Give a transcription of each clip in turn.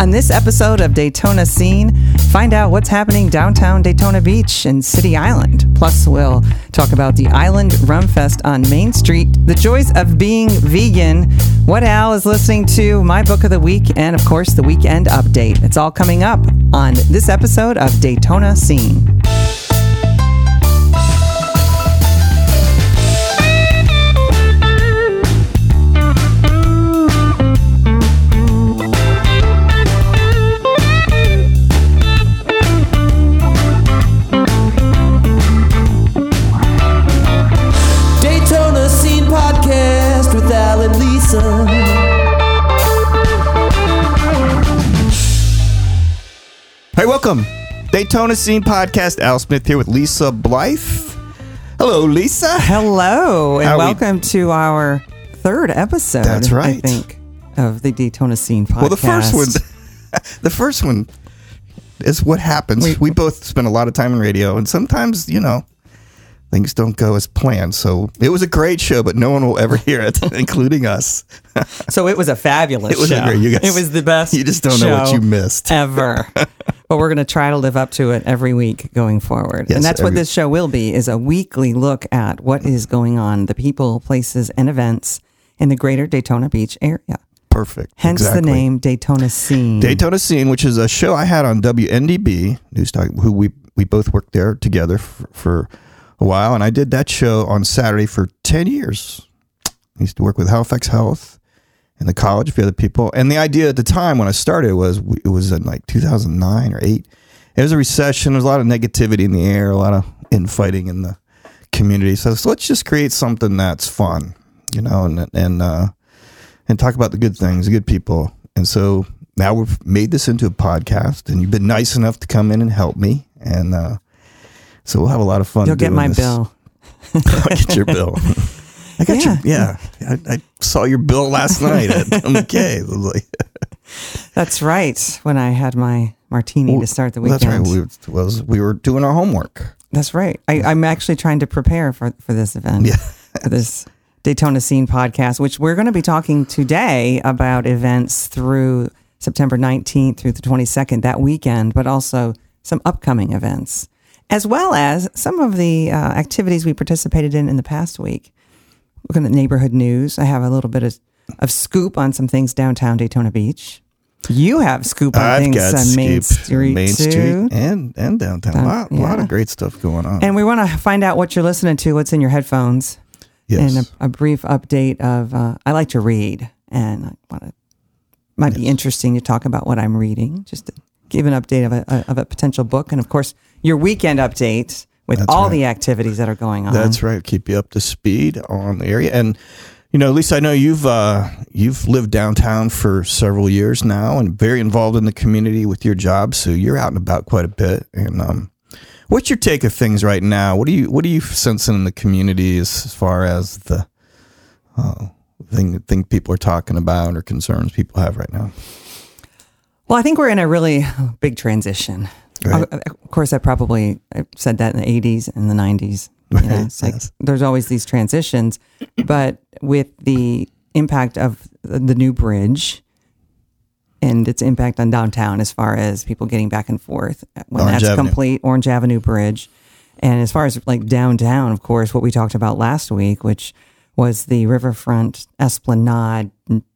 On this episode of Daytona Scene, find out what's happening downtown Daytona Beach and City Island. Plus, we'll talk about the Island Rum Fest on Main Street, the joys of being vegan, what Al is listening to, my book of the week, and of course, the weekend update. It's all coming up on this episode of Daytona Scene. Welcome. Daytona Scene Podcast. Al Smith here with Lisa Blythe. Hello, Lisa. Hello, and How we- welcome to our third episode. That's I right. think of the Daytona Scene podcast. Well, the first one, the first one is what happens. We- We, both spend a lot of time in radio, and sometimes, you know, things don't go as planned. So it was a great show, but no one will ever hear it, including us. So it was a fabulous It was show. great- you guys- it was the best. you just don't know what you missed. ever. But we're going to try to live up to it every week going forward. Yes, and that's what this show will be is a weekly look at what is going on, the people, places and events in the greater Daytona Beach area. Perfect. Hence the name Daytona Scene. Daytona Scene, which is a show I had on WNDB News Talk, who we we both worked there together for, for a while, and I did that show on Saturday for ten years. I used to work with Halifax Health and the college, a few other people, and the idea at the time when I started was it was in like 2009 or eight. It was a recession. There was a lot of negativity in the air, a lot of infighting in the community. So, so let's just create something that's fun, you know, and and uh, and talk about the good things, the good people. And so now we've made this into a podcast, and you've been nice enough to come in and help me. And uh, so we'll have a lot of fun. You'll get my this. bill. I'll get your bill. I got Yeah. your yeah. I, I saw your bill last night at McKay. I was like, That's right. When I had my martini to start the weekend. That's right. We were, was we were doing our homework. That's right. I, I'm actually trying to prepare for, for this event, Yeah. for this Daytona Scene podcast, which we're going to be talking today about events through September 19th through the 22nd, that weekend, but also some upcoming events, as well as some of the uh, activities we participated in in the past week. Looking at neighborhood news, I have a little bit of, of scoop on some things downtown Daytona Beach. You have scoop on I've things on Main. Street Main too. Street, and and downtown. Down- a lot, lot of great stuff going on. And we want to find out what you're listening to, what's in your headphones, yes. and a, a brief update of. Uh, I like to read, and I want to. Might be interesting to talk about what I'm reading, just to give an update of a, of a potential book, and of course your weekend update with That's all right. the activities that are going on. That's right. Keep you up to speed on the area. And you know, Lisa, I know you've uh, you've lived downtown for several years now, and very involved in the community with your job. So you're out and about quite a bit. And um, what's your take of things right now? What do you what are you sensing in the community as, as far as the uh, thing thing people are talking about or concerns people have right now? Well, I think we're in a really big transition. Right. Of, of course, I probably uh, said that in the 80s and the 90s. You know, Right, it's like yes. there's always these transitions, but with the impact of the the new bridge and its impact on downtown as far as people getting back and forth uh, when Orange that's Avenue. complete, Orange Avenue Bridge. And as far as like downtown, of course, what we talked about last week, which was the Riverfront Esplanade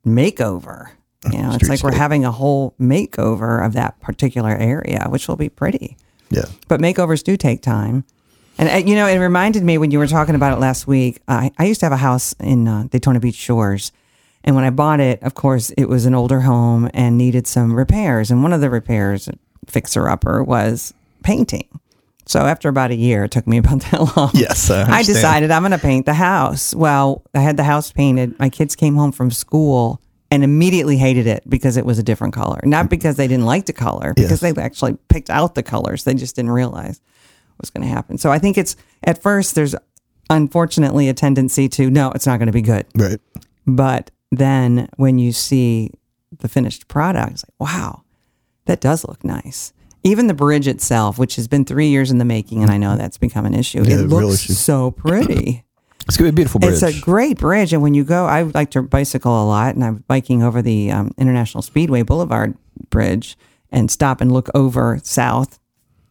makeover. You know, it's like we're having a whole makeover of that particular area, which will be pretty. Yeah. But makeovers do take time. And, uh, you know, it reminded me when you were talking about it last week. I, I used to have a house in uh, Daytona Beach Shores. And when I bought it, of course, it was an older home and needed some repairs. And one of the repairs, fixer upper, was painting. So after about a year, it took me about that long. Yes, I I decided I'm going to paint the house. Well, I had the house painted. My kids came home from school and immediately hated it because it was a different color. Not because they didn't like the color, because Yes. they actually picked out the colors. They just didn't realize what was going to happen. So I think it's at first there's unfortunately a tendency to no, it's not going to be good. Right. But then when you see the finished product, it's like, wow, that does look nice. Even the bridge itself, which has been three years in the making, and I know that's become an issue, Yeah, it looks issue. so pretty. It's gonna be a beautiful bridge. It's a great bridge, and when you go, I like to bicycle a lot, and I'm biking over the um, International Speedway Boulevard bridge and stop and look over south.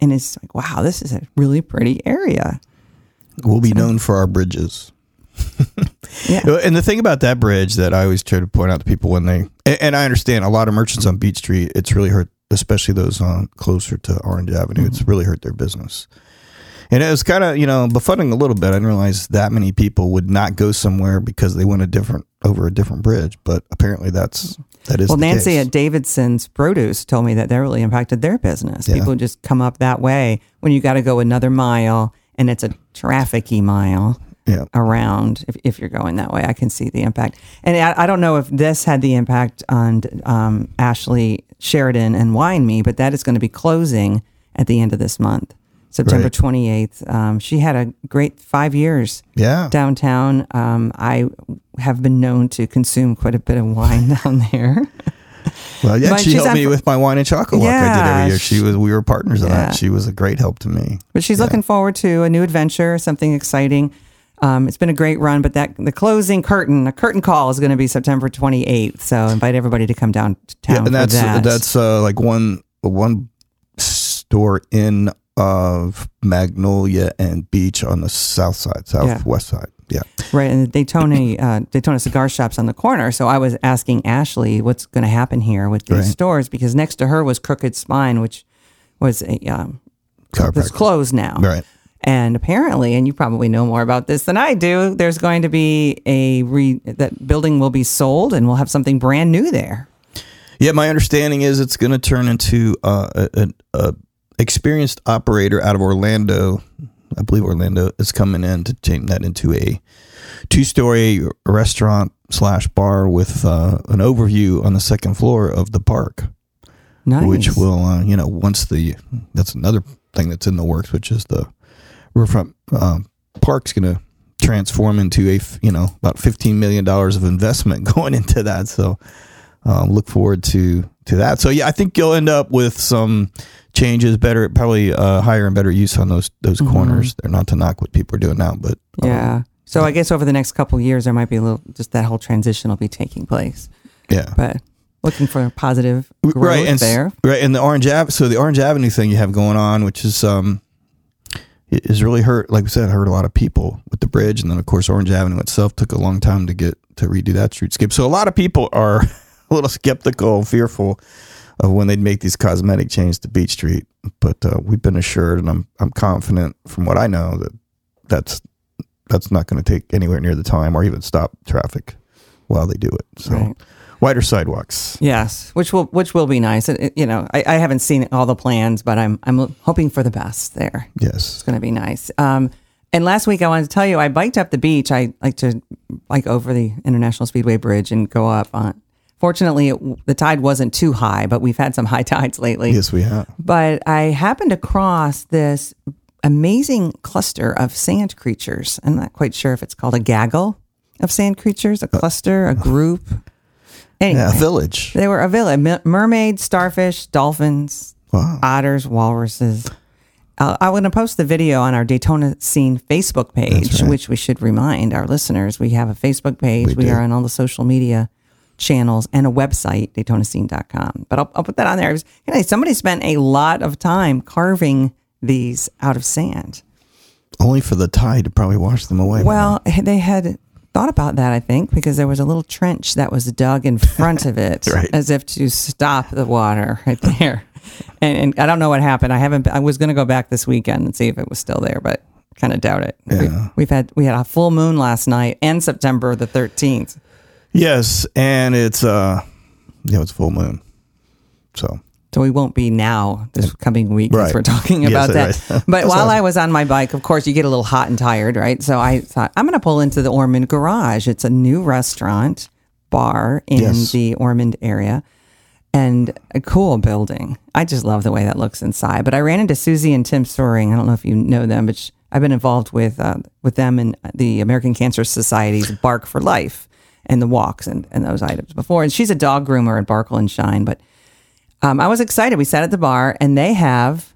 And it's like, wow, this is a really pretty area. We'll be known for our bridges. Yeah. And the thing about that bridge that I always try to point out to people when they, and, and I understand a lot of merchants on Beach Street, it's really hurt, especially those on closer to Orange Avenue. It's really hurt their business. And it was kind of, you know, befuddling a little bit. I didn't realize that many people would not go somewhere because they went a different over a different bridge. But apparently, that's that is Well, Nancy case. at Davidson's Produce told me that that really impacted their business. Yeah. People just come up that way when you got to go another mile and it's a trafficy mile yeah. around if, if you're going that way. I can see the impact. And I, I don't know if this had the impact on um, Ashley Sheridan and Wine Me, but that is going to be closing at the end of this month, September Right. 28th. Um, she had a great five years Yeah. downtown. Um, I have been known to consume quite a bit of wine down there. Well, yeah, But she helped me with my wine and chocolate walk I did every year. She was, we were partners on Yeah. that. She was a great help to me. But she's looking forward to a new adventure, something exciting. Um, it's been a great run, but that the closing curtain, a curtain call, is going to be September 28th. So invite everybody to come down to town Yeah, and for that's that. that's uh, like one one store in of Magnolia and Beach on the south side, southwest side. Yeah, right. And the Daytona uh, Daytona cigar shop's on the corner. So I was asking Ashley what's going to happen here with these Right. stores because next to her was Crooked Spine, which was a um, it's closed now. Right. And apparently, and you probably know more about this than I do, there's going to be a re that building will be sold and we'll have something brand new there. Yeah, my understanding is it's going to turn into uh, a, a, a experienced operator out of Orlando. I believe Orlando is coming in to change that into a two-story restaurant slash bar with uh, an overview on the second floor of the park. Nice. which will uh, you know once the that's another thing that's in the works which is the riverfront um, park's going to transform into a you know about 15 million dollars of investment going into that so um, look forward to to that. So yeah i think you'll end up with some changes better probably uh, higher and better use on those those corners. They're not to knock what people are doing now but um, Yeah. So I guess over the next couple of years, there might be a little, just that whole transition will be taking place. yeah. But looking for positive growth right and there. right and the orange Ave, so the orange avenue thing you have going on which is um is really hurt like we said hurt a lot of people with the bridge. And then of course orange avenue itself took a long time to get to redo that streetscape. So a lot of people are a little skeptical and fearful of when they'd make these cosmetic changes to beach street but uh, we've been assured and i'm i'm confident from what i know that that's that's not going to take anywhere near the time or even stop traffic while they do it so Right. wider sidewalks Yes, which will which will be nice. It, you know, I, I haven't seen all the plans, but I'm I'm hoping for the best there. yes It's going to be nice. Um, and last week I wanted to tell you I biked up the beach. I like to bike over the International Speedway Bridge and go up on. Fortunately, it, the tide wasn't too high, but we've had some high tides lately. yes we have But I happened across this amazing cluster of sand creatures. I'm not quite sure if it's called a gaggle of sand creatures, a cluster, a group. Anyway, yeah village they were a village: Me- mermaids, starfish, dolphins, Wow. otters, walruses. Uh, I'm going to post the video on our Daytona Scene Facebook page, right. which we should remind our listeners. We have a Facebook page. We We, are on all the social media channels and a website, DaytonaScene.com. But I'll, I'll put that on there. Was, you know, somebody spent a lot of time carving these out of sand. Only for the tide to probably wash them away. Well, they had thought about that, I think, because there was a little trench that was dug in front of it, Right. as if to stop the water right there. And, and I don't know what happened. I haven't. I was going to go back this weekend and see if it was still there, but kind of doubt it. Yeah. We, we've had we had a full moon last night and September the thirteenth. Yes, and it's uh, yeah, it's full moon. So So we won't be now this coming week Right. we're talking Yes, about that. right. But while awesome. I was on my bike, of course, you get a little hot and tired, right? So I thought I'm going to pull into the Ormond Garage. It's a new restaurant bar in Yes. the Ormond area and a cool building. I just love the way that looks inside. But I ran into Susie and Tim Soaring. I don't know if you know them, but I've been involved with uh, with them and the American Cancer Society's Bark for Life and the walks and, and those items before. And she's a dog groomer at Barkle and Shine. But um, I was excited. We sat at the bar and they have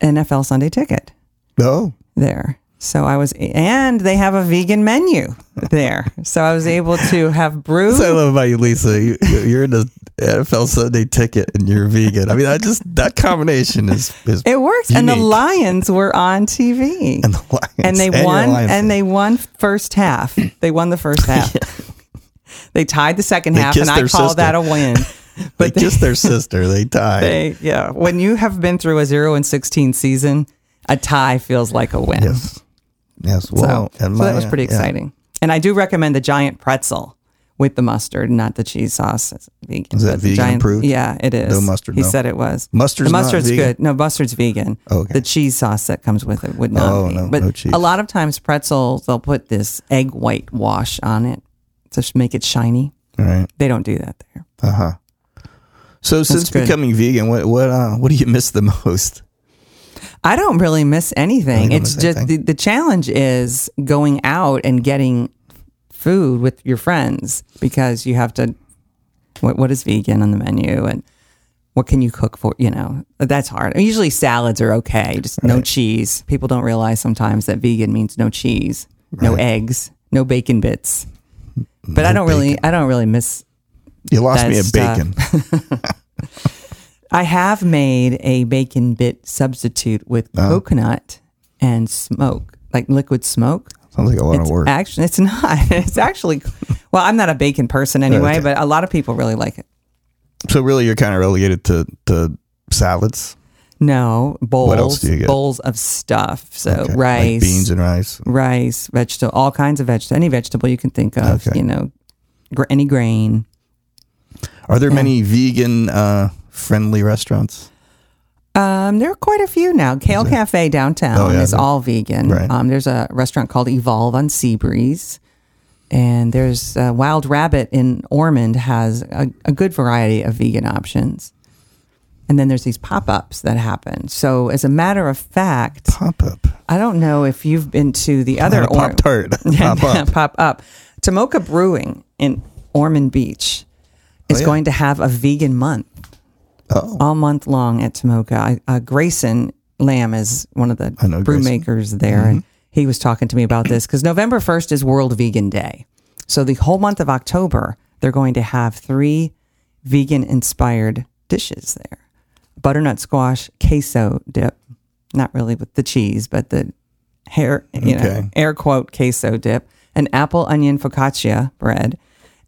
NFL Sunday ticket oh, there. So I was, and they have a vegan menu there. So I was able to have brew. What I love about you, Lisa. You, you're in the NFL Sunday ticket and you're vegan. I mean, I just that combination is is It works, and the. Lions were on TV, and the Lions and they you're won, and they won first half. They won the first half. They tied the second They half, and I call sister. that a win. they But they, kissed their sister. They tied. they, yeah, when you have been through a zero and sixteen season, a tie feels like a win. yes, yes. Well, so, and so that was pretty uh, yeah. exciting. And I do recommend the giant pretzel with the mustard, not the cheese sauce. It's vegan. Is that vegan approved? Yeah, it is. No mustard, He no. said it was. Mustard's the mustard's good. No, mustard's vegan. Okay. The cheese sauce that comes with it would not Oh, be. no, but no cheese. a lot of times pretzels, they'll put this egg white wash on it to make it shiny. All right. They don't do that there. Uh huh. So since good. becoming vegan, what what uh, what do you miss the most? I don't really miss anything. it's miss just anything. the, the challenge is going out and getting food with your friends because you have to. What what is vegan on the menu and what can you cook for? You know that's hard. Usually salads are okay, just no cheese. People don't realize sometimes that vegan means no cheese, no eggs, no bacon bits. But I don't really, I don't really miss You lost me at stuff. bacon. I have made a bacon bit substitute with Uh-huh. coconut and smoke, like liquid smoke. Sounds like a lot It's of work. actually it's not. It's actually well, I'm not a bacon person anyway, Okay. but a lot of people really like it. so really, you're kind of relegated to to salads. No bowls, What else do you get? bowls of stuff. So Okay. Like rice, beans and rice. rice, vegetable, all kinds of vegetable, any vegetable you can think of. Okay. You know, gr- any grain. Are there many vegan uh, friendly restaurants? Um, there are quite a few now. Kale Cafe downtown Oh, yeah, is all vegan. Right. Um, there's a restaurant called Evolve on Seabreeze. And there's uh, Wild Rabbit in Ormond has a, a good variety of vegan options. And then there's these pop ups that happen. So, as a matter of fact, Pop up. I don't know if you've been to the other Pop tart. Pop up. pop up. Tomoka Brewing in Ormond Beach is Oh, yeah. going to have a vegan month Oh, all month long at Tomoka. I, uh, Grayson Lamb is one of the I know brew Grayson. makers there, and he was talking to me about this because November first is World Vegan Day. So the whole month of October, they're going to have three vegan inspired dishes there: butternut squash queso dip, not really with the cheese, but the hair, you know, air quote queso dip, an apple onion focaccia bread,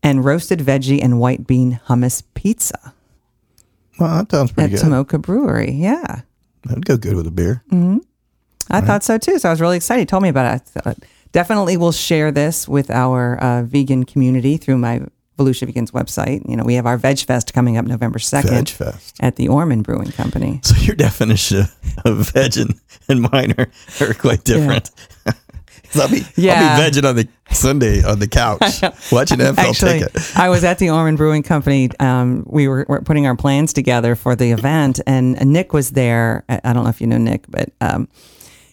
and roasted veggie and white bean hummus pizza well, that sounds at pretty good. Tomoka Brewery. Yeah. That'd go good with a beer. I thought so too. So I was really excited. He told me about it. I thought, definitely will share this with our uh, vegan community through my Volusia Vegans website. You know, we have our Veg Fest coming up November 2nd Veg Fest. at the Ormond Brewing Company. So your definition of veg and, and mine are, are quite different. I'll be Yeah. I'll be vegging on the Sunday on the couch watching NFL Actually, ticket. I was at the Ormond Brewing Company. Um, we were, were putting our plans together for the event, and Nick was there. I I don't know if you know Nick, but um,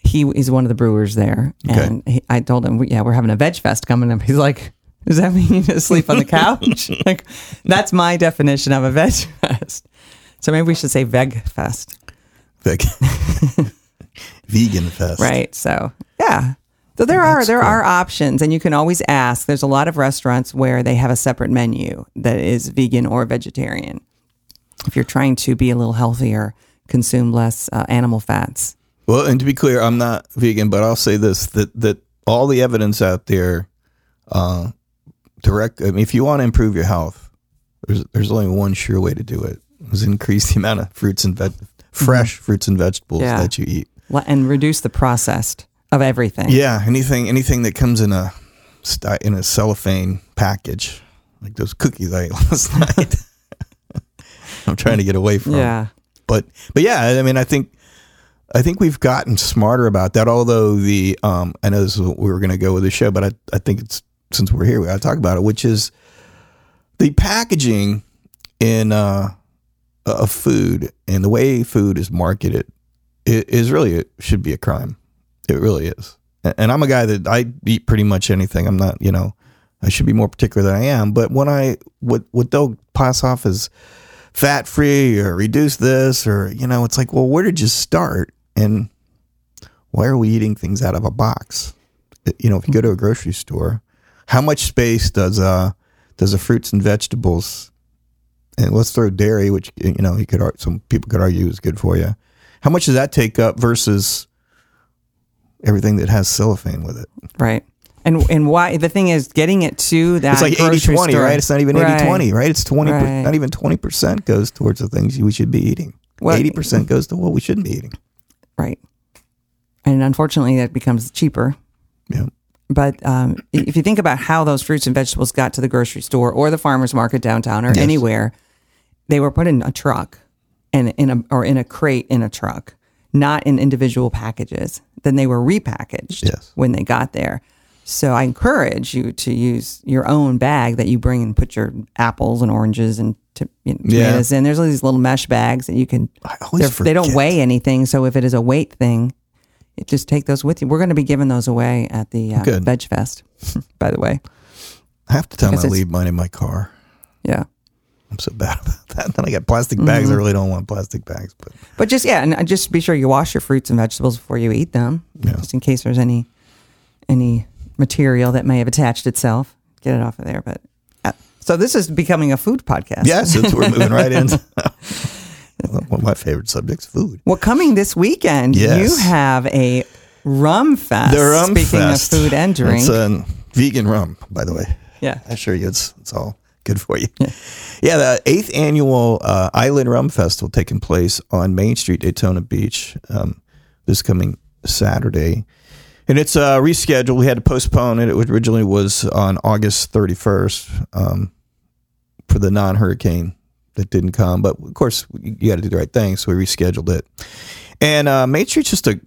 he is one of the brewers there. Okay. And he, I told him, "Yeah, we're having a veg fest coming up." He's like, "Does that mean you just sleep on the couch?" like, that's my definition of a veg fest. So maybe we should say veg fest, Veg. Vegan fest. right? So yeah. So there are there are options, and you can always ask. There's a lot of restaurants where they have a separate menu that is vegan or vegetarian. If you're trying to be a little healthier, consume less uh, animal fats. Well, and to be clear, I'm not vegan, but I'll say this: that that all the evidence out there, uh, direct. I mean, if you want to improve your health, there's there's only one sure way to do it: is increase the amount of fruits and veg, fresh fruits and vegetables Yeah. that you eat. And reduce the processed of everything. Yeah, anything anything that comes in a in a cellophane package, like those cookies I ate last night. I'm trying to get away from. Yeah. but but yeah, I mean, I think I think we've gotten smarter about that. Although the um, I know this is what we were going to go with the show, but I I think it's since we're here, we got to talk about it, which is the packaging in uh, of food and the way food is marketed is really it should be a crime. It really is. And I'm a guy that I eat pretty much anything. I'm not, you know, I should be more particular than I am. But when I what what they'll pass off as fat free or reduce this or you know, it's like, well, where did you start? And why are we eating things out of a box? You know, if you go to a grocery store, how much space does uh does the fruits and vegetables and let's throw dairy, which you know you could some people could argue is good for you. How much does that take up versus everything that has cellophane with it? Right. And and why the thing is getting it to that It's like 80 grocery 20, store. right? It's not even 80 20, right? It's 20, per- Right. not even 20% goes towards the things we should be eating. Well- 80% goes to what we shouldn't be eating. Right. And unfortunately, that becomes cheaper. Yeah. But um, if you think about how those fruits and vegetables got to the grocery store or the farmer's market downtown or Yes. anywhere, they were put in a truck and in a or in a crate in a truck, not in individual packages. Then they were repackaged Yes. when they got there. So I encourage you to use your own bag that you bring and put your apples and oranges and to, you know, Yeah. tomatoes in. There's all these little mesh bags that you can. I They don't weigh anything, so if it is a weight thing, it just take those with you. We're going to be giving those away at the uh, Veg Fest, by the way. Half the time I Because it's- leave mine in my car. Yeah. I'm so bad about that. Then I got plastic bags. Mm-hmm. I really don't want plastic bags, but But just yeah, and just be sure you wash your fruits and vegetables before you eat them, Yeah. just in case there's any any material that may have attached itself. Get it off of there. But uh, so this is becoming a food podcast. yes, it's, we're moving right into one of my favorite subjects, food. Well, coming this weekend, Yes. you have a rum fest. The rum Speaking fest. of food and drink, It's a vegan rum, by the way. yeah. I assure you, it's it's all good for you. Yeah, the eighth annual uh, Island Rum Festival taking place on Main Street, Daytona Beach, um, this coming Saturday, and it's uh, rescheduled. We had to postpone it. It originally was on August thirty first um, for the non hurricane that didn't come, but of course you got to do the right thing, so we rescheduled it. And uh, Main Street's just a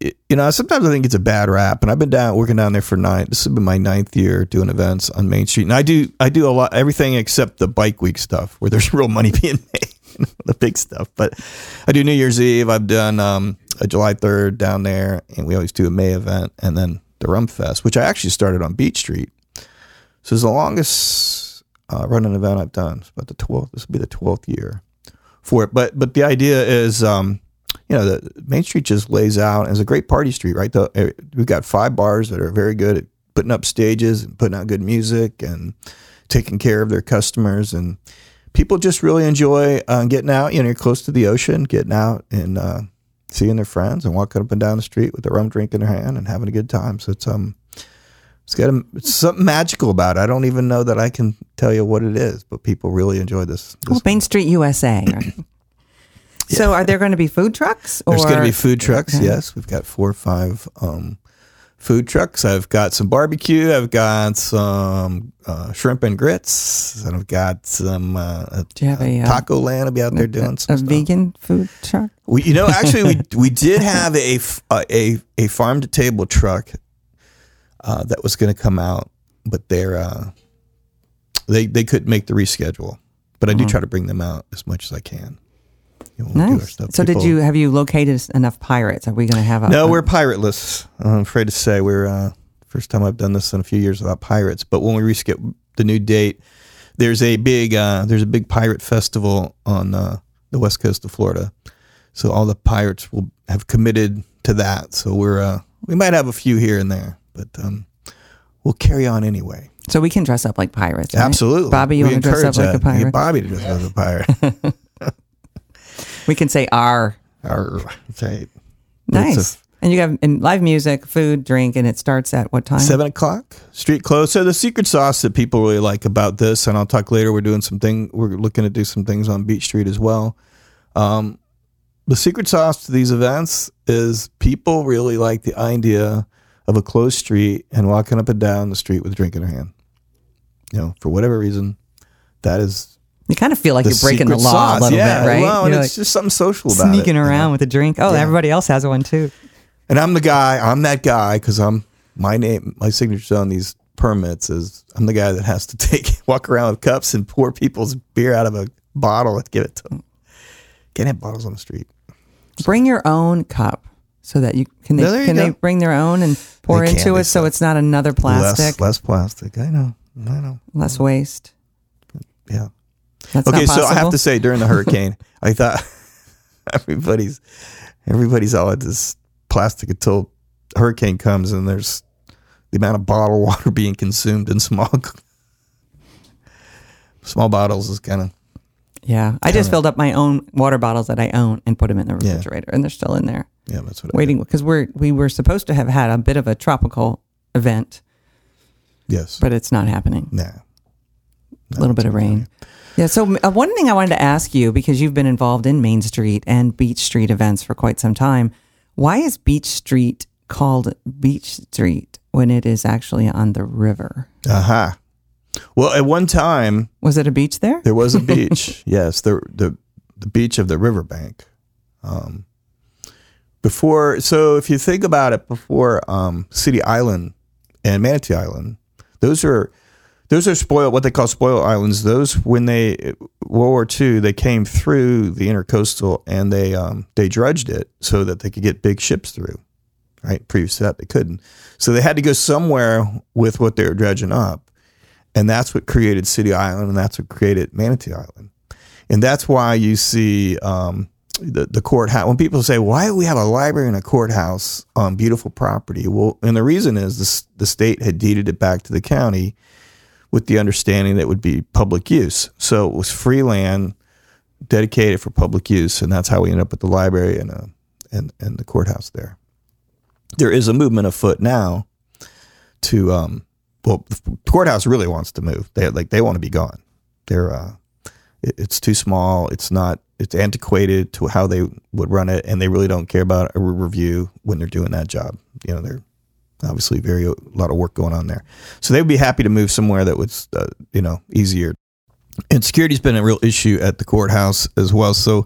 you know, sometimes I think it's a bad rap, and I've been down working down there for nine. This has been my ninth year doing events on Main Street, and I do I do a lot everything except the bike week stuff where there's real money being made, the big stuff. But I do New Year's Eve. I've done um, a July third down there, and we always do a May event, and then the Rum Fest, which I actually started on Beach Street. So it's the longest uh, running event I've done. It's about the twelfth. This will be the twelfth year for it. But but the idea is, um, you know, the Main Street just lays out as a great party street, right? The, eh, we've got five bars that are very good at putting up stages and putting out good music and taking care of their customers and people just really enjoy uh, getting out. You know, you're close to the ocean, getting out and uh, seeing their friends and walking up and down the street with a rum drink in their hand and having a good time. So it's um, it's got a, it's something magical about it. I don't even know that I can tell you what it is, but people really enjoy this. this Well, Main Street USA. So, are there going to be food trucks? Or There's going to be food trucks. Yes, we've got four or five um, food trucks. I've got some barbecue. I've got some uh, shrimp and grits, and I've got some uh, Do you have a, uh, Taco Land. I'll be out there doing a some stuff. vegan food truck? We, you know, actually, we we did have a uh, a a farm to table truck uh, that was going to come out, but they're uh, they they couldn't make the reschedule. But I do try to bring them out as much as I can. Nice. stuff. So, did you have you located enough pirates? Are we going to have a? No, we're pirateless. I'm afraid to say we're uh, first time I've done this in a few years without pirates. But when we reschedule the new date, there's a big uh, there's a big pirate festival on uh, the west coast of Florida. So all the pirates will have committed to that. So we're uh, we might have a few here and there, but um, we'll carry on anyway. So we can dress up like pirates. right? Absolutely, Bobby, you We want to dress up encourage like a that. Get pirate? Bobby to dress up as a pirate. We can say R. R. right. Nice. A- and you have and live music, food, drink, and it starts at what time? Seven o'clock, street close. So the secret sauce that people really like about this, and I'll talk later. We're doing something. We're looking to do some things on Beach Street as well. Um, the secret sauce to these events is people really like the idea of a closed street and walking up and down the street with a drink in their hand. You know, for whatever reason, that is You kind of feel like the you're breaking the law sauce. a little yeah, bit, right? Well, and You're it's like just something social about sneaking it. you know? around with a drink. Oh, Yeah. everybody else has one too. And I'm the guy. I'm that guy because I'm my name. My signature on these permits is I'm the guy that has to take walk around with cups and pour people's beer out of a bottle and give it to them. Can't have bottles on the street. Bring your own cup so that you can they No, you can they bring their own and pour They into it so it's not another plastic, Less, less plastic. I know. I know. less waste. Yeah. That's okay, so I have to say during the hurricane, I thought everybody's everybody's all at this plastic until hurricane comes and there's the amount of bottled water being consumed in small small bottles is kind of Yeah. I just filled up my own water bottles that I own and put them in the Yeah. refrigerator, and they're still in there yeah that's what I waiting because we're we were supposed to have had a bit of a tropical event, yes but it's not happening. nah a little bit of rain. Yeah. So uh, one thing I wanted to ask you because you've been involved in Main Street and Beach Street events for quite some time, why is Beach Street called Beach Street when it is actually on the river? aha well at one time Was it a beach there? There was a beach. yes, the the the beach of the riverbank. Um, before, so if you think about it, before um, City Island and Manatee Island, those are those are spoiled. What they call spoil islands. Those when they World War II, they came through the intercoastal and they um, they dredged it so that they could get big ships through. Right, previous to that they couldn't. So they had to go somewhere with what they were dredging up, and that's what created City Island, and that's what created Manatee Island, and that's why you see um, the the courthouse. When people say, "Why do we have a library and a courthouse on beautiful property?" Well, and the reason is this: the state had deeded it back to the county with the understanding that it would be public use. So it was free land dedicated for public use, and that's how we ended up with the library and uh, and and the courthouse there. There is a movement afoot now to um, well, the courthouse really wants to move. They like they want to be gone. They're uh, it, it's too small. It's not. It's antiquated to how they would run it, and they really don't care about a review when they're doing that job. You know, they're obviously very a lot of work going on there. So they would be happy to move somewhere that was uh, you know easier. And security's been a real issue at the courthouse as well. So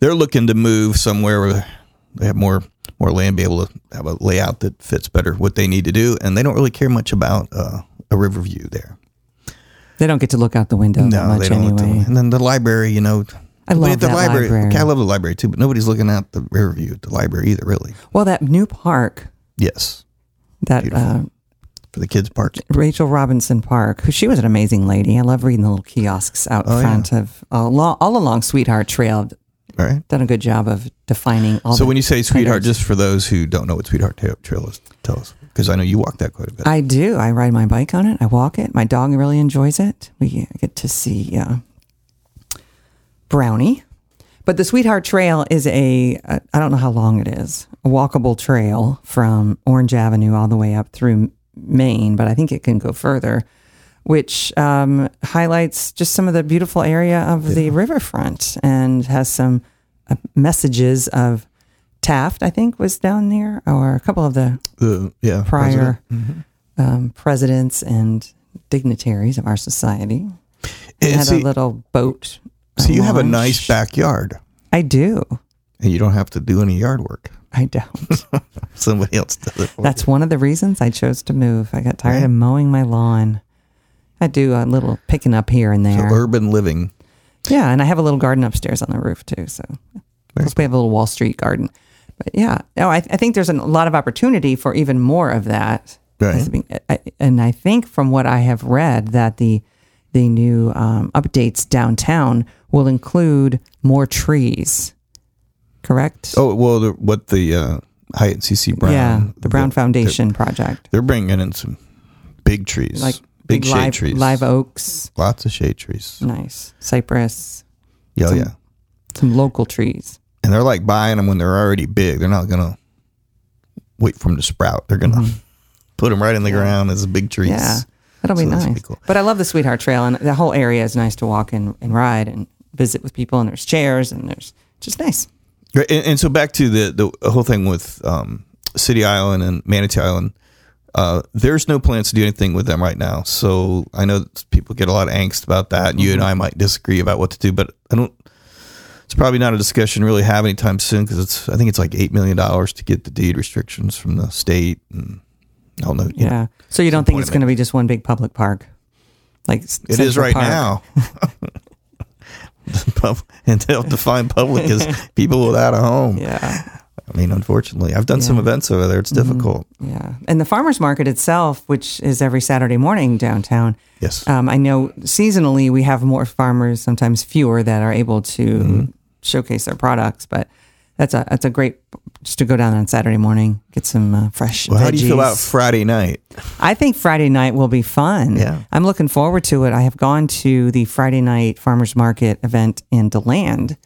they're looking to move somewhere where they have more more land, be able to have a layout that fits better what they need to do, and they don't really care much about uh, a river view there. They don't get to look out the window that much they don't. anyway. And then the library, you know. I love the that library. library. I love the library too, but nobody's looking out the river view at the library either, really. Well, that new park, Yes, that uh, for the kids' parks. Rachel Robinson Park, who she was an amazing lady. I love reading the little kiosks out Oh, yeah. front of all along, all along Sweetheart Trail. Right. Done a good job of defining all. So when you say sweetheart, just for those who don't know what sweetheart trail is, tell us because I know you walk that quite a bit. I do. I ride my bike on it. I walk it. My dog really enjoys it. We get to see uh, Brownie. But the Sweetheart Trail is a, I don't know how long it is, a walkable trail from Orange Avenue all the way up through Maine, but I think it can go further, which um, highlights just some of the beautiful area of the riverfront and has some uh, messages of Taft, I think, was down there, or a couple of the the yeah prior president. um, presidents and dignitaries of our society. And had see, a little boat. So you have a nice backyard, I do. and you don't have to do any yard work. I don't. Somebody else does it. For That's one of the reasons I chose to move. I got tired of mowing my lawn. I do a little picking up here and you. there. So urban living. yeah, and I have a little garden upstairs on the roof too. So plus we have a little Wall Street garden. But yeah, no, I, I think there's a lot of opportunity for even more of that. Right. As being- I- And I think from what I have read that the the new um, updates downtown will include more trees. Correct? Oh well, the, what the uh, Hyatt Cici Brown? yeah, the Brown they're- Foundation project, They're bringing in some big trees, like big, shade live, trees, live oaks, lots of shade trees. nice cypress, Yeah, some- yeah. some local trees. And they're like buying them when they're already big. They're not gonna wait for them to sprout. They're gonna put them right in the ground as big trees. Mm-hmm. Yeah, that'll be So nice. pretty cool. But I love the Sweetheart Trail, and the whole area is nice to walk and, and ride and visit with people. And there's chairs, and there's just nice. And, and so back to the the whole thing with um, City Island and Manatee Island. Uh, there's no plans to do anything with them right now. So I know people get a lot of angst about that, and you and I might disagree about what to do. But I don't. It's probably not a discussion really have anytime soon because it's. I think it's like eight million dollars to get the deed restrictions from the state, and I don't know. Yeah. know, so you don't think it's going to be just one big public park? Like It is right now. And to define public as people without a home. Yeah. I mean, unfortunately, I've done some events over there. It's difficult. Yeah. And the farmers market itself, which is every Saturday morning downtown, Yes. um, I know seasonally we have more farmers, sometimes fewer, that are able to Mm-hmm. showcase their products. But that's a that's a great just to go down on Saturday morning, get some uh, fresh. Well, how do you feel about. Friday night? I think Friday night will be fun. Yeah. I'm looking forward to it. I have gone to the Friday night farmers market event in Deland,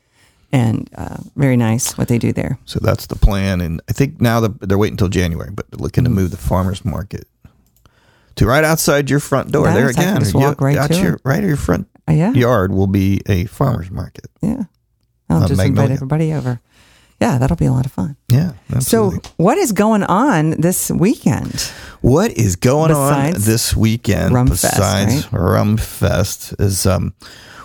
and uh, very nice what they do there. So that's the plan, and I think now the, they're waiting until January, but they're looking to move the farmers market to right outside your front door. There again, just You- right out to your, it. right at your front Uh, yeah, yard will be a farmers market. yeah. I'll just invite everybody over. Yeah, that'll be a lot of fun. Yeah, absolutely. So, what is going on this weekend? What is going on this weekend Rum Fest, besides Rum Fest is um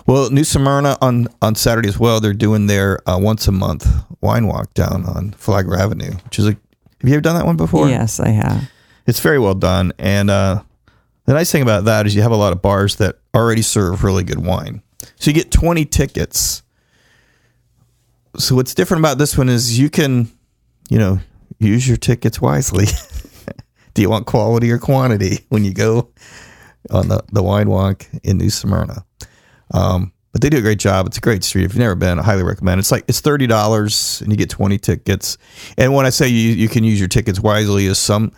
well New Smyrna on on Saturday as well they're doing their uh, once a month wine walk down on Flagler Avenue which is a have you ever done that one before Yes, I have. it's very well done and uh the nice thing about that is you have a lot of bars that already serve really good wine so you get 20 tickets so what's different about this one is you can you know use your tickets wisely do you want quality or quantity when you go on the, the wine walk in New Smyrna? Um, but they do a great job. It's a great street. If you've never been, I highly recommend. It's like it's thirty dollars and you get twenty tickets. And when I say you you can use your tickets wisely, is some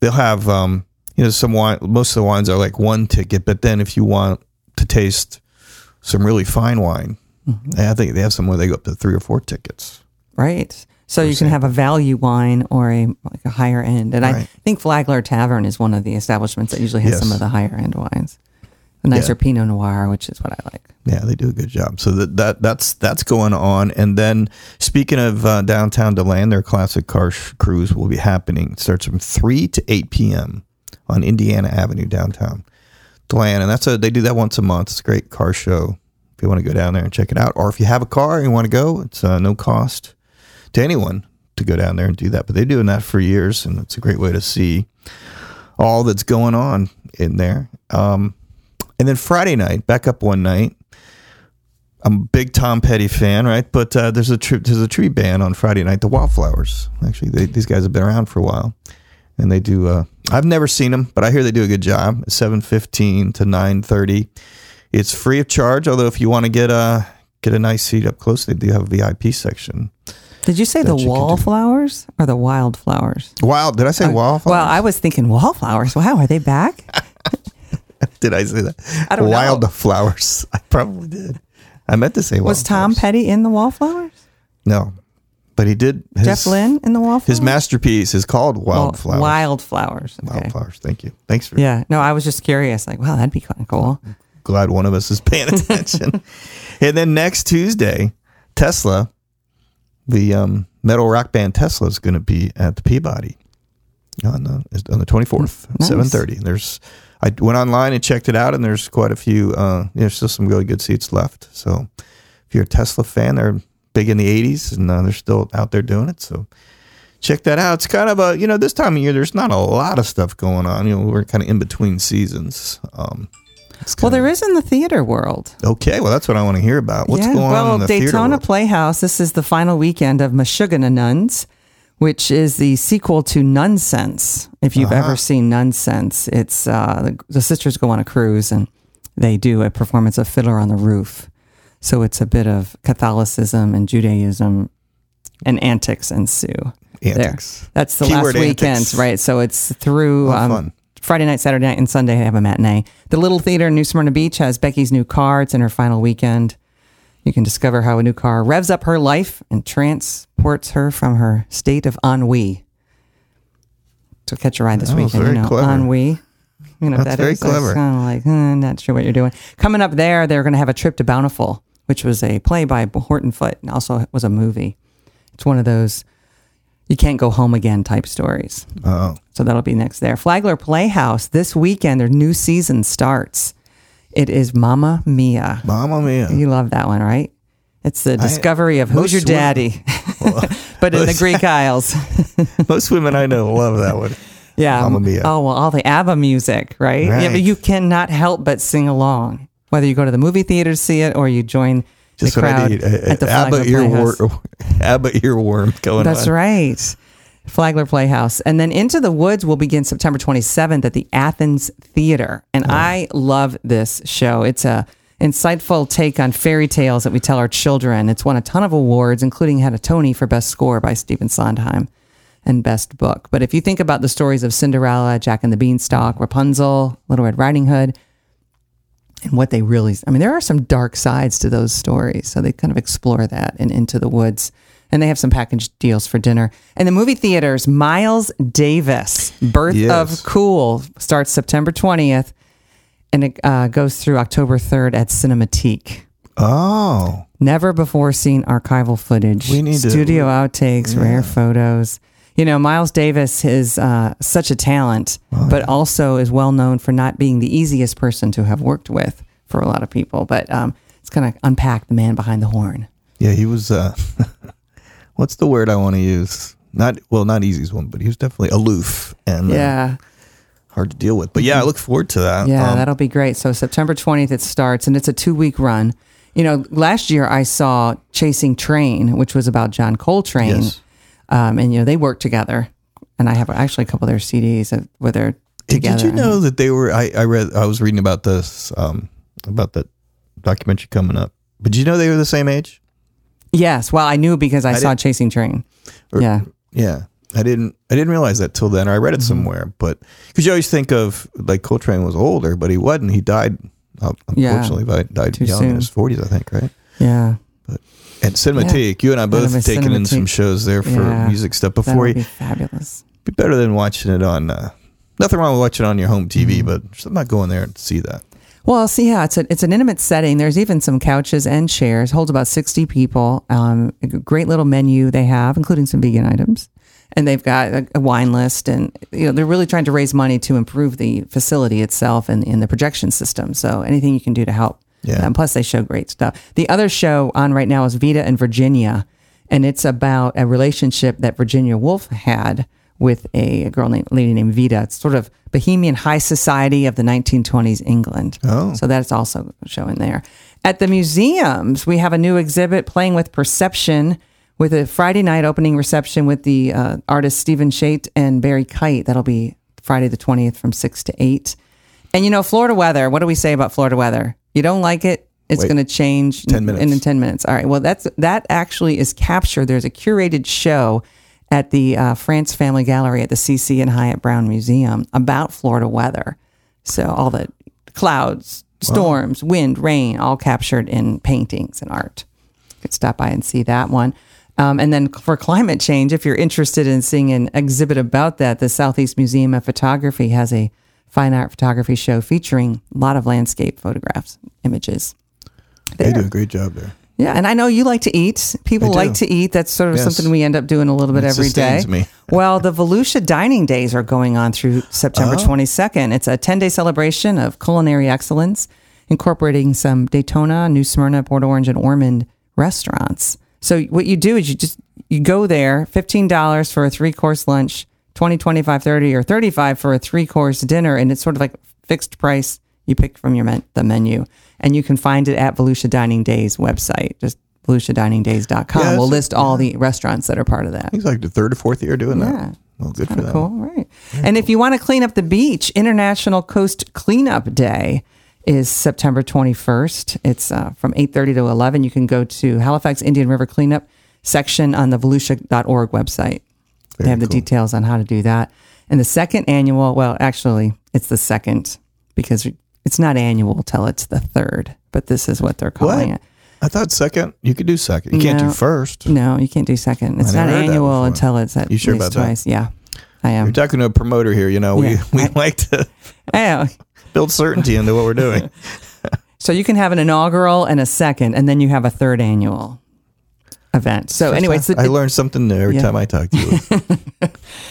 they'll have um, you know some wine. Most of the wines are like one ticket, but then if you want to taste some really fine wine, I think they have some where they go up to three or four tickets. Right. So you can have a value wine or a like a higher end. And I think Flagler Tavern is one of the establishments that usually has Yes. some of the higher end wines. A nicer Yeah. Pinot Noir, which is what I like. Yeah, they do a good job. So that, that that's that's going on. And then speaking of uh, downtown Deland, their classic car sh- cruise will be happening. It starts from three to eight p.m. on Indiana Avenue downtown Deland, and that's a they do that once a month. It's a great car show. If you want to go down there and check it out, or if you have a car and you want to go, it's uh, no cost to anyone to go down there and do that. But they're doing that for years, and it's a great way to see all that's going on in there. Um, and then Friday night, back up one night. I'm a big Tom Petty fan, right? But uh, there's a tri- there's a tree band on Friday night, the Wildflowers. Actually, they, these guys have been around for a while, and they do. Uh, I've never seen them, but I hear they do a good job. Seven fifteen to nine thirty. It's free of charge. Although if you want to get a get a nice seat up close, they do have a VIP section. Did you say the you wallflowers or the wildflowers? Wild? Did I say uh, wallflowers? Well, I was thinking wallflowers. Wow, are they back? did I say that? I don't know. Wildflowers. I probably did. I meant to say Was Tom. Petty in the wallflowers? No, but he did. His, Jeff Lynne in the wallflowers? His masterpiece is called Well, Wildflowers. Wildflowers. Okay. Wildflowers. Thank you. Thanks for Yeah. No, I was just curious. Like, wow, that'd be kind of cool. Glad one of us is paying attention. and then next Tuesday, Tesla, the um, metal rock band Tesla is going to be at the Peabody on the on the twenty fourth, Nice. seven thirty. There's I went online and checked it out, and there's quite a few. Uh, there's still some really good seats left. So if you're a Tesla fan, they're big in the '80s, and uh, they're still out there doing it. So check that out. It's kind of a you know this time of year, there's not a lot of stuff going on. You know, we're kind of in between seasons. Um, Well, there is in the theater world. Okay, well, that's what I want to hear about. What's going well, on in the theater Daytona? Playhouse. This is the final weekend of Meshuggah Nuns, which is the sequel to Nunsense. If you've Uh-huh. ever seen Nunsense, it's uh, the, the sisters go on a cruise and they do a performance of Fiddler on the Roof. So it's a bit of Catholicism and Judaism, and antics ensue. Antics. There, that's the Keyword last weekend, antics. right? So it's through Oh, um, fun. Friday night, Saturday night, and Sunday. They have a matinee. The Little Theater in New Smyrna Beach has Becky's new car. It's in her final weekend. You can discover how a new car revs up her life and transports her from her state of ennui. So catch a ride this That weekend. very you know, clever. ennui. You know That's that very is? clever. kind of like, hmm, not sure what you're doing. Coming up there, they're going to have a trip to Bountiful, which was a play by Horton Foote and also was a movie. It's one of those you can't go home again type stories. Oh, So that'll be next there. Flagler Playhouse this weekend. Their new season starts. It is Mamma Mia. Mamma Mia. You love that one, right? It's the discovery of who's your women- daddy, but in the Greek Isles. Most women I know love that one. Yeah. Mamma Mia. Oh well, all the ABBA music, right? Yeah, but you cannot help but sing along, whether you go to the movie theater to see it or you join Just the what I crowd need. A, at the a, ABBA, Playhouse. ABBA earworm going on. That's on. right. Flagler Playhouse. And then Into the Woods will begin September 27th at the Athens Theater. And I love this show. It's a insightful take on fairy tales that we tell our children. It's won a ton of awards, including had a Tony for Best Score by Stephen Sondheim and Best Book. But if you think about the stories of Cinderella, Jack and the Beanstalk, Rapunzel, Little Red Riding Hood, and what they really, I mean, there are some dark sides to those stories. So they kind of explore that in Into the Woods. And they have some package deals for dinner. And the movie theaters, Miles Davis, Birth Yes. of Cool, starts September 20th and it uh, goes through October 3rd at Cinematique. Oh, Never before seen archival footage, We need to- studio outtakes, rare photos. You know, Miles Davis is uh, such a talent, but also is well known for not being the easiest person to have worked with for a lot of people. But um, it's kind of unpack the man behind the horn. yeah. He was. uh What's the word I want to use? Not well, not easy's one, but he was definitely aloof and uh, Yeah. hard to deal with. But yeah, I look forward to that. Yeah, Um, that'll be great. So September 20th it starts and it's a 2-week run. You know, last year I saw Chasing Trane, which was about John Coltrane. Yes. Um, and you know, they work together. And I have actually a couple of their CDs of where they're together. Did you know that they were? I, I read. I was reading about this. Um, about that documentary coming up. But did you know they were the same age? Yes. Well, I knew because I, I saw Chasing Trane. Or- yeah. Yeah, I didn't. I didn't realize that till then. Or I read it Mm-hmm. somewhere. But because you always think of like Coltrane was older, but he wasn't. He died. unfortunately. Yeah. unfortunately, died, died Too young soon. in his forties, I think. Right. Yeah. And Cinematique, you and I both taken in some shows there for Yeah. music stuff That before. would You, be fabulous. be better than watching it on. Uh, nothing wrong with watching it on your home TV, Mm-hmm. but just not going there to see that. Well, see, yeah, it's a, it's an intimate setting. There's even some couches and chairs. Holds about 60 people. Um, a great little menu they have, including some vegan items. And they've got a, a wine list, and you know they're really trying to raise money to improve the facility itself and, and the projection system. So anything you can do to help. Yeah. And plus, they show great stuff. The other show on right now is Vita and Virginia, and it's about a relationship that Virginia Woolf had with a, girl named lady named Vita. It's sort of bohemian high society of the 1920s England. Oh. So that's also showing there. At the museums, we have a new exhibit playing with perception with a Friday night opening reception with the uh, artists Stephen Shate and Barry Kite. That'll be Friday the 20th from 6 to 8. And you know, Florida weather, what do we say about Florida weather? You don't like it? It's going to change 10 in- minutes. in 10 minutes. All right. Well, that's that actually is captured. There's a curated show at the uh, France Family Gallery at the Cici and Hyatt Brown Museum about Florida weather. So all the clouds, storms, wind, rain, all captured in paintings and art. You could stop by and see that one. Um, and then for climate change, if you're interested in seeing an exhibit about that, the Southeast Museum of Photography has a fine art photography show featuring a lot of landscape photographs, images. They do a great job there. Yeah, and I know you like to eat. People like to eat. That's sort of Yes. something we end up doing a little bit It every day. me. well, the Volusia Dining Days are going on through September Oh. 22nd. It's a 10 day celebration of culinary excellence, incorporating some Daytona, New Smyrna, Port Orange, and Ormond restaurants. So what you do is you just you go there, $15 for a three course lunch, 20, 25, 30, or 35 for a three course dinner. And it's sort of like fixed price you pick from your men- the menu. And you can find it at Volusia Dining Days website, just volusiadining.days.com. Yeah, we'll list all the restaurants that are part of that. It's like the third or fourth year doing Yeah. that. Well, good for them. cool, right? and if you want to clean up the beach, International Coast Cleanup Day is September 21st. It's uh, from 8:30 to 11. You can go to Halifax Indian River Cleanup section on the volusia.org website. They Very have the details on how to do that. And the second annual, well, actually, it's the second because it's not annual till it's the third, but this is what they're calling What? it. I thought second. You could do second. You can't do first. No, you can't do second. It's not that annual until it's at You sure least about that? twice. Yeah, I am. You're talking to a promoter here. You know, we, Yeah. we I- like to build certainty into what we're doing. So you can have an inaugural and a second, and then you have a third annual event. So anyway, I learn something new every Yeah. time I talk to you.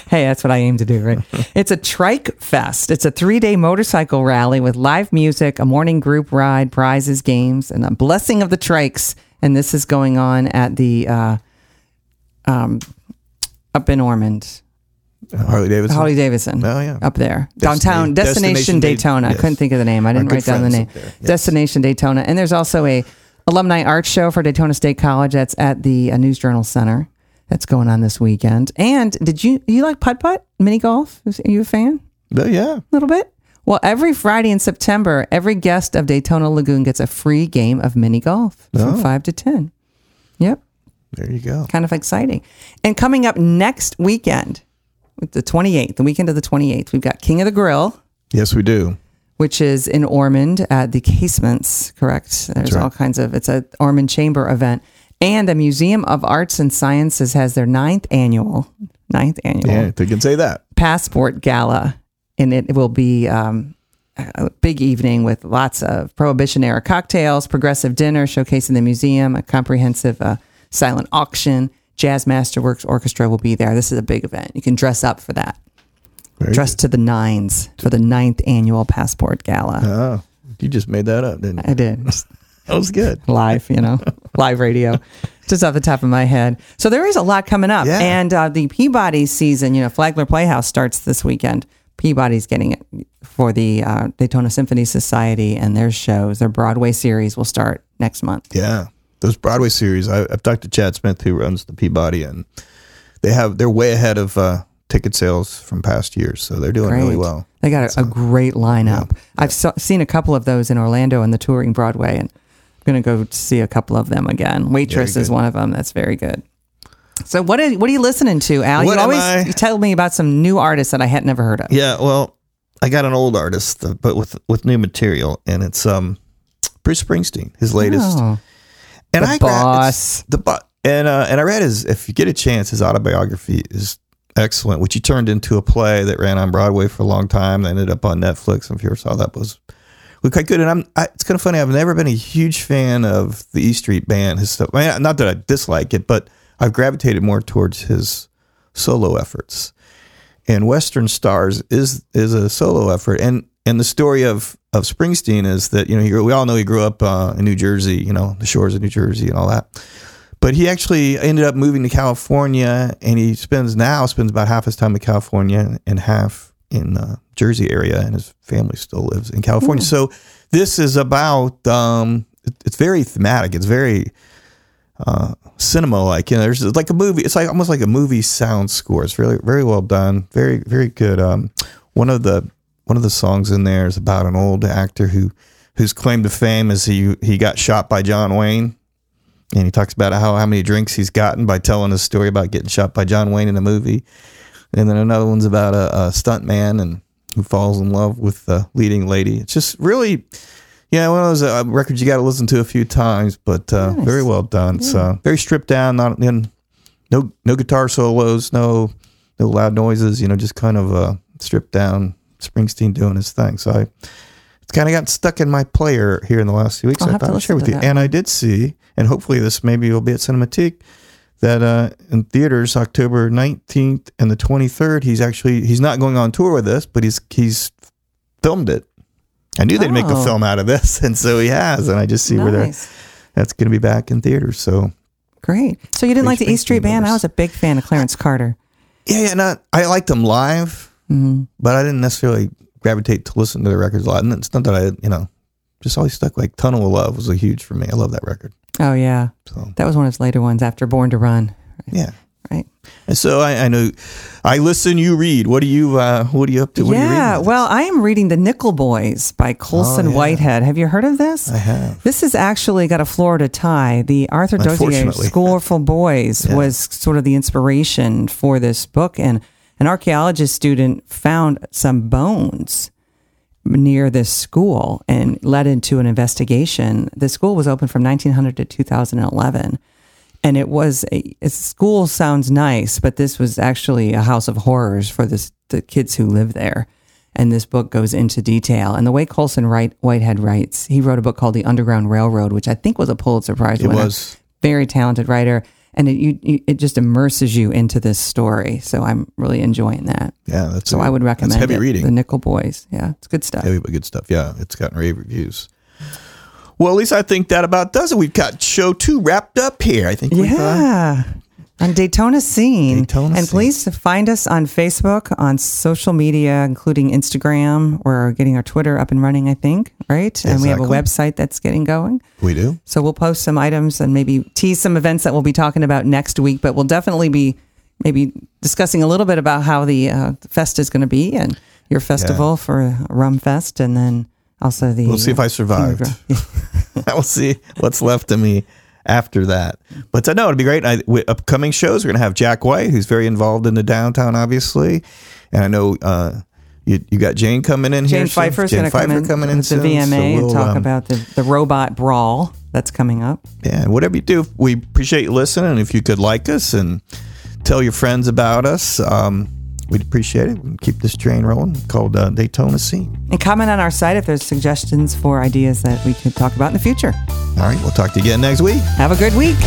hey, that's what I aim to do, right? it's a trike fest. It's a three day motorcycle rally with live music, a morning group ride, prizes, games, and a blessing of the trikes. And this is going on at the uh, um, up in Ormond, Harley Davidson. Harley Davidson. Oh, yeah. up there downtown Destination, Destination Da- Daytona. I yes. couldn't think of the name. I didn't write down the name. yes. Destination Daytona, and there's also a alumni art show for Daytona State College. That's at the uh, News Journal Center. That's going on this weekend. And did you you like putt putt mini golf? Are you a fan? But yeah. A little bit. Well, every Friday in September, every guest of Daytona Lagoon gets a free game of mini golf from Oh. 5 to 10. Yep. There you go. kind of exciting. And coming up next weekend, the 28th, the weekend of the 28th, we've got King of the Grill, Yes, we do. Which is in Ormond at the Casements, correct? There's right. all kinds of, it's a Ormond Chamber event. And the Museum of Arts and Sciences has their ninth annual, ninth annual Yeah, they can say that. passport gala. And it will be um, a big evening with lots of prohibition era cocktails, progressive dinner showcasing the museum, a comprehensive uh, silent auction. Jazz Masterworks Orchestra will be there. This is a big event. You can dress up for that. Very Dress to the nines for the ninth annual passport gala. Oh, you just made that up, didn't you? I did. That was good. live, you know, live radio, just off the top of my head. So there is a lot coming up. Yeah. And uh, the Peabody season, you know, Flagler Playhouse starts this weekend. Peabody's getting it for the uh, Daytona Symphony Society and their shows. Their Broadway series will start next month. Yeah, those Broadway series. I, I've talked to Chad Smith, who runs the Peabody, and they have they're way ahead of uh, ticket sales from past years, so they're doing really well. They got a, a great lineup. I've so, seen a couple of those in Orlando and the touring Broadway, and I'm going to go see a couple of them again. Waitress is one of them. That's very good. So what are what are you listening to, Al? What you always I- you tell me about some new artists that I had never heard of. Yeah, well, I got an old artist, uh, but with with new material, and it's um Bruce Springsteen, his latest. Oh, and The I Boss. it's the bo- and uh, and I read his. If you get a chance, his autobiography is excellent, which he turned into a play that ran on Broadway for a long time. That ended up on Netflix. If you ever saw that, was was quite good. And I'm I, it's kind of funny. I've never been a huge fan of the E Street Band. His stuff. I mean, not that I dislike it, but I've gravitated more towards his solo efforts. And Western Stars is is a solo effort. And and the story of of Springsteen is that you know he, we all know he grew up uh, in New Jersey, you know the shores of New Jersey and all that. But he actually ended up moving to California, and he spends now spends about half his time in California and half in uh, Jersey area, and his family still lives in California. So this is about um, it- it's very thematic. It's very uh, cinema like. You know, there's like a movie. It's like almost like a movie sound score. It's really very well done. Very very good. Um, one of the one of the songs in there is about an old actor who whose claim to fame is he he got shot by John Wayne. And he talks about how, how many drinks he's gotten by telling his story about getting shot by John Wayne in a movie. And then another one's about a, a stunt man and who falls in love with the leading lady. It's just really, yeah, one of those uh, records you got to listen to a few times, but uh, Nice. very well done. It's uh, very stripped down, not in, no no guitar solos, no no loud noises. You know, just kind of uh, stripped down. Springsteen doing his thing. So I, kind of got stuck in my player here in the last few weeks. I'll I thought I'd share with you. And I did see, and hopefully this maybe will be at Cinematique that uh, in theaters October 19th and the 23rd he's actually he's not going on tour with us but he's he's filmed it I knew they'd make a Oh. film out of this and so he has and I just see where they're that's going to be back in theaters so Great. So you didn't like the E Street Band? I was a big fan of Clarence Carter. yeah yeah not I liked them live Mhm. but I didn't necessarily gravitate to listen to the records a lot and it's not that I you know just always stuck like Tunnel of Love was a huge for me I love that record Oh yeah, so that was one of his later ones after Born to Run. yeah Right. and so I, I know I listen you read what are you uh, what are you up to what yeah. Well, I am reading The Nickel Boys by Colson Oh, yeah. Whitehead. Have you heard of this? I have This has actually got a Florida tie. The Arthur Dozier School for Boys Yeah. was sort of the inspiration for this book. And an archaeologist student found some bones near this school and led into an investigation. The school was open from 1900 to 2011. And it was a, a school sounds nice, but this was actually a house of horrors for this, the kids who live there. And this book goes into detail. And the way Colson Wright, Whitehead writes, he wrote a book called The Underground Railroad, which I think was a Pulitzer Prize It winner. was. Very talented writer. And it, you, you, it just immerses you into this story. So I'm really enjoying that. Yeah, that's So a- I would recommend heavy it. reading. The Nickel Boys. Yeah, it's good stuff. heavy but good stuff. Yeah, it's gotten rave reviews. Well, at least I think that about does it. We've got show two wrapped up here. I think. we've, Yeah. On Daytona Scene. Daytona and Scene. please find us on Facebook, on social media, including Instagram. We're getting our Twitter up and running, I think, right? And we have a website that's getting going. we do. So we'll post some items and maybe tease some events that we'll be talking about next week, but we'll definitely be maybe discussing a little bit about how the uh, fest is going to be and your festival for Rum Fest, and then also the. We'll see if I survived. I will see what's left of me after that. But uh, no, it'd be great. I, upcoming shows, we're going to have Jack White, who's very involved in the downtown, obviously. And I know uh, you, you got Jane coming in here. Jane soon. Pfeiffer's Jane going to come in coming in with the soon, VMA so and we'll, talk um, about the, the robot brawl that's coming up. Yeah, and whatever you do, we appreciate you listening. If you could like us and tell your friends about us, um, we'd appreciate it. We keep this train rolling called uh, Daytona Scene. And comment on our site if there's suggestions for ideas that we could talk about in the future. All right, we'll talk to you again next week. Have a good week.